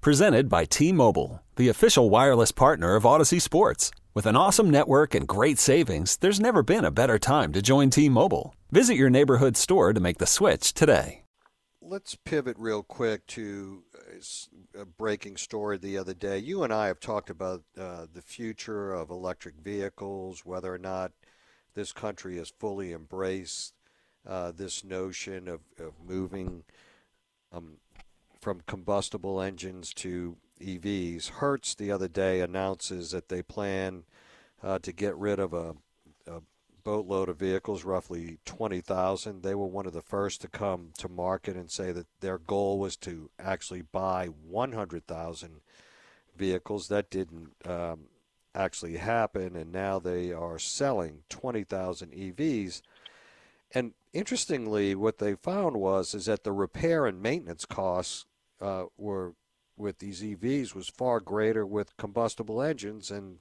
Presented by T Mobile, the official wireless partner of Audacy Sports. With an awesome network and great savings, there's never been a better time to join T Mobile. Visit your neighborhood store to make the switch today. Let's pivot real quick to a breaking story the other day. You and I have talked about uh, the future of electric vehicles, whether or not this country has fully embraced uh, this notion of, of moving um, from combustible engines to EVs. Hertz the other day announces that they plan uh, to get rid of a, a boatload of vehicles, roughly 20,000. They were one of the first to come to market and say that their goal was to actually buy 100,000 vehicles. That didn't um, actually happen, and now they are selling 20,000 EVs. And interestingly, what they found was is that the repair and maintenance costs uh, were with these EVs was far greater with combustible engines, and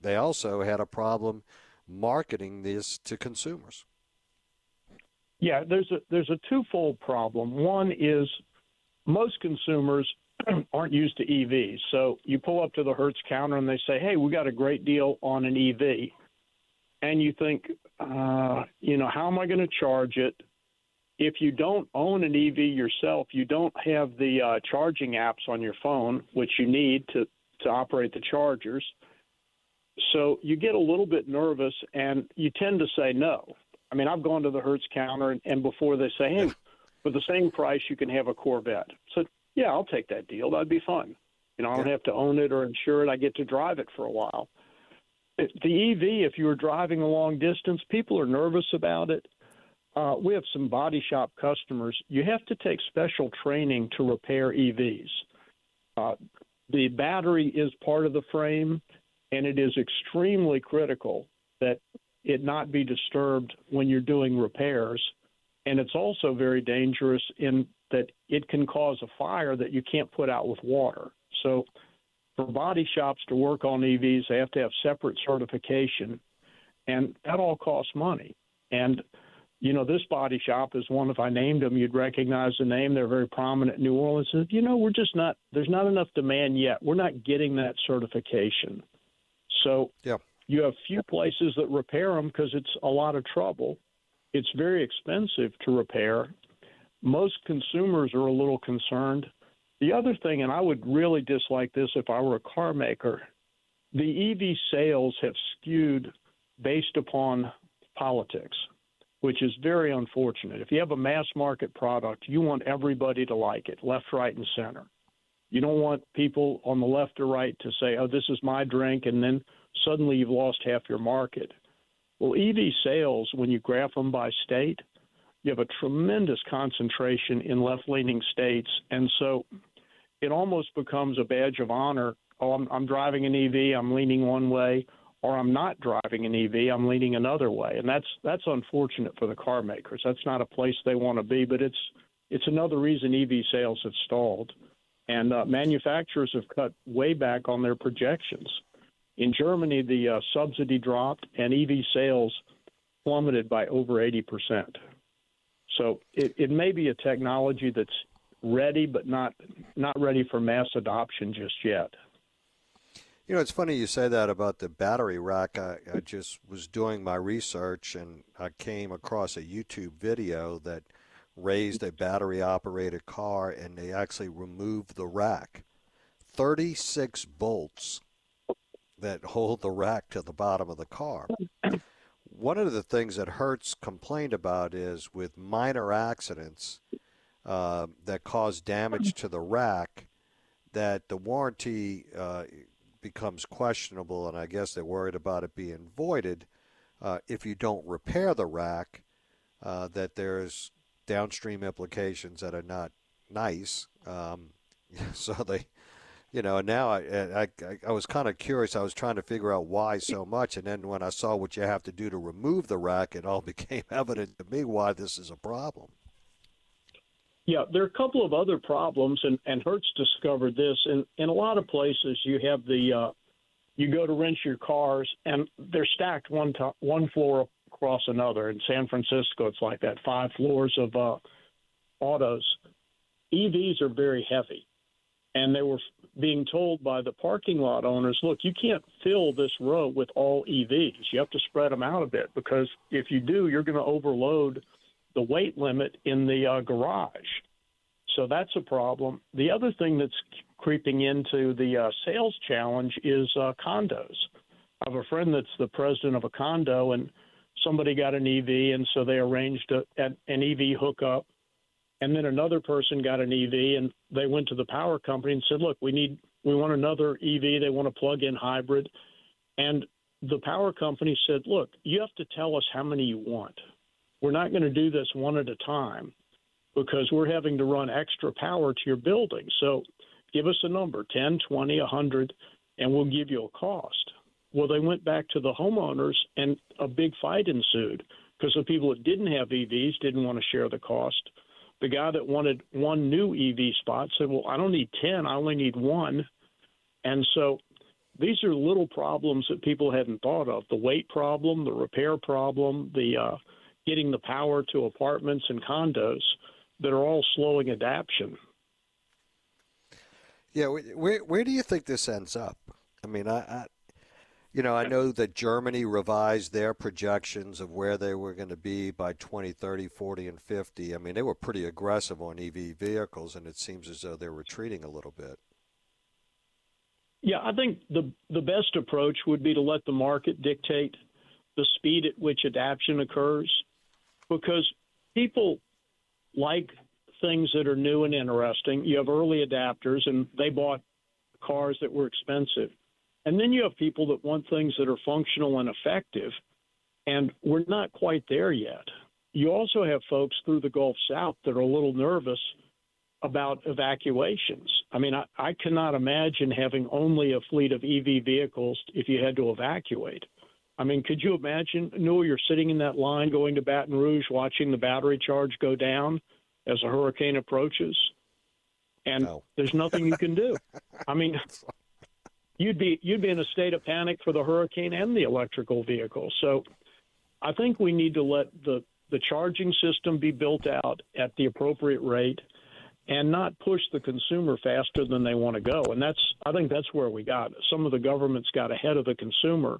they also had a problem marketing this to consumers. Yeah, there's a there's a twofold problem. One is most consumers aren't used to EVs. So you pull up to the Hertz counter and they say, "Hey, we got a great deal on an EV," and you think, uh, you know, how am I going to charge it? If you don't own an EV yourself, you don't have the uh, charging apps on your phone, which you need to to operate the chargers. So you get a little bit nervous, and you tend to say no. I mean, I've gone to the Hertz counter, and, and before they say, "Hey, for the same price, you can have a Corvette," so yeah, I'll take that deal. That'd be fun. You know, I don't have to own it or insure it. I get to drive it for a while. The EV, if you were driving a long distance, people are nervous about it. Uh, we have some body shop customers. You have to take special training to repair EVs. Uh, the battery is part of the frame, and it is extremely critical that it not be disturbed when you're doing repairs. And it's also very dangerous in that it can cause a fire that you can't put out with water. So, for body shops to work on EVs, they have to have separate certification, and that all costs money. And you know, this body shop is one. If I named them, you'd recognize the name. They're very prominent in New Orleans. You know, we're just not. There's not enough demand yet. We're not getting that certification. So yeah. you have few places that repair them because it's a lot of trouble. It's very expensive to repair, most consumers are a little concerned. The other thing, and I would really dislike this if I were a car maker, the EV sales have skewed based upon politics, which is very unfortunate. If you have a mass market product, you want everybody to like it, left, right, and center. You don't want people on the left or right to say, oh, this is my drink, and then suddenly you've lost half your market. Well, EV sales, when you graph them by state, you have a tremendous concentration in left leaning states. And so it almost becomes a badge of honor. Oh, I'm, I'm driving an EV, I'm leaning one way, or I'm not driving an EV, I'm leaning another way. And that's that's unfortunate for the car makers. That's not a place they want to be, but it's it's another reason EV sales have stalled. And uh, manufacturers have cut way back on their projections. In Germany, the uh, subsidy dropped and EV sales plummeted by over 80 percent. So it, it may be a technology that's ready, but not not ready for mass adoption just yet. You know, it's funny you say that about the battery rack. I, I just was doing my research and I came across a YouTube video that raised a battery operated car and they actually removed the rack. 36 bolts that hold the rack to the bottom of the car one of the things that Hertz complained about is with minor accidents uh, that cause damage to the rack, that the warranty uh, becomes questionable, and I guess they're worried about it being voided uh, if you don't repair the rack. Uh, that there's downstream implications that are not nice. Um, so they you know, and now I, I, I was kind of curious. I was trying to figure out why so much, and then when I saw what you have to do to remove the rack, it all became evident to me why this is a problem. Yeah, there are a couple of other problems, and, and Hertz discovered this. In, in a lot of places, you have the uh, you go to rent your cars, and they're stacked one to, one floor across another. In San Francisco, it's like that, five floors of uh, autos. EVs are very heavy, and they were being told by the parking lot owners, look, you can't fill this row with all EVs. You have to spread them out a bit because if you do, you're going to overload the weight limit in the uh, garage. So that's a problem. The other thing that's creeping into the uh, sales challenge is uh, condos. I have a friend that's the president of a condo, and somebody got an EV, and so they arranged a, an EV hookup. And then another person got an EV, and they went to the power company and said, "Look, we need, we want another EV. They want a plug-in hybrid." And the power company said, "Look, you have to tell us how many you want. We're not going to do this one at a time because we're having to run extra power to your building. So give us a number 10, 20, 100, and we'll give you a cost. Well, they went back to the homeowners, and a big fight ensued because the people that didn't have EVs didn't want to share the cost. The guy that wanted one new EV spot said, Well, I don't need 10, I only need one. And so these are little problems that people hadn't thought of the weight problem, the repair problem, the uh, getting the power to apartments and condos that are all slowing adoption. Yeah, where where do you think this ends up? I mean, I, I you know, I know that Germany revised their projections of where they were going to be by 2030, 40, and 50. I mean, they were pretty aggressive on EV vehicles, and it seems as though they're retreating a little bit. Yeah, I think the the best approach would be to let the market dictate the speed at which adoption occurs, because people like things that are new and interesting. You have early adapters, and they bought cars that were expensive. And then you have people that want things that are functional and effective, and we're not quite there yet. You also have folks through the Gulf South that are a little nervous about evacuations. I mean, I, I cannot imagine having only a fleet of EV vehicles if you had to evacuate. I mean, could you imagine, Newell, you're sitting in that line going to Baton Rouge watching the battery charge go down as a hurricane approaches? And no. there's nothing you can do. I mean, you'd be you'd be in a state of panic for the hurricane and the electrical vehicle. So I think we need to let the the charging system be built out at the appropriate rate and not push the consumer faster than they want to go. And that's I think that's where we got. Some of the governments got ahead of the consumer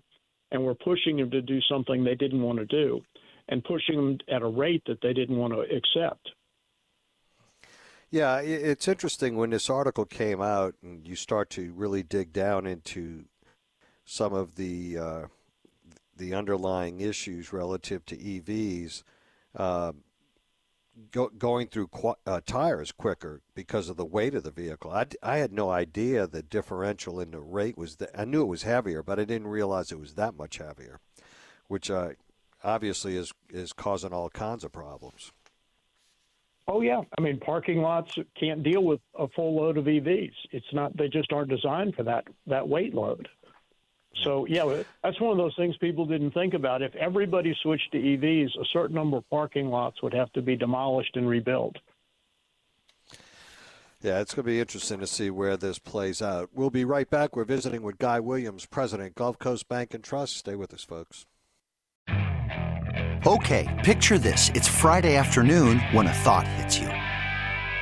and we're pushing them to do something they didn't want to do and pushing them at a rate that they didn't want to accept. Yeah, it's interesting when this article came out and you start to really dig down into some of the uh, the underlying issues relative to EVs. Uh, go, going through qu- uh, tires quicker because of the weight of the vehicle. I, I had no idea the differential in the rate was that. I knew it was heavier, but I didn't realize it was that much heavier, which uh, obviously is is causing all kinds of problems. Oh yeah, I mean parking lots can't deal with a full load of EVs. It's not they just aren't designed for that that weight load. So yeah, that's one of those things people didn't think about. If everybody switched to EVs, a certain number of parking lots would have to be demolished and rebuilt. Yeah, it's going to be interesting to see where this plays out. We'll be right back. We're visiting with Guy Williams, President, Gulf Coast Bank and Trust. Stay with us, folks. Okay, picture this. It's Friday afternoon when a thought hits you.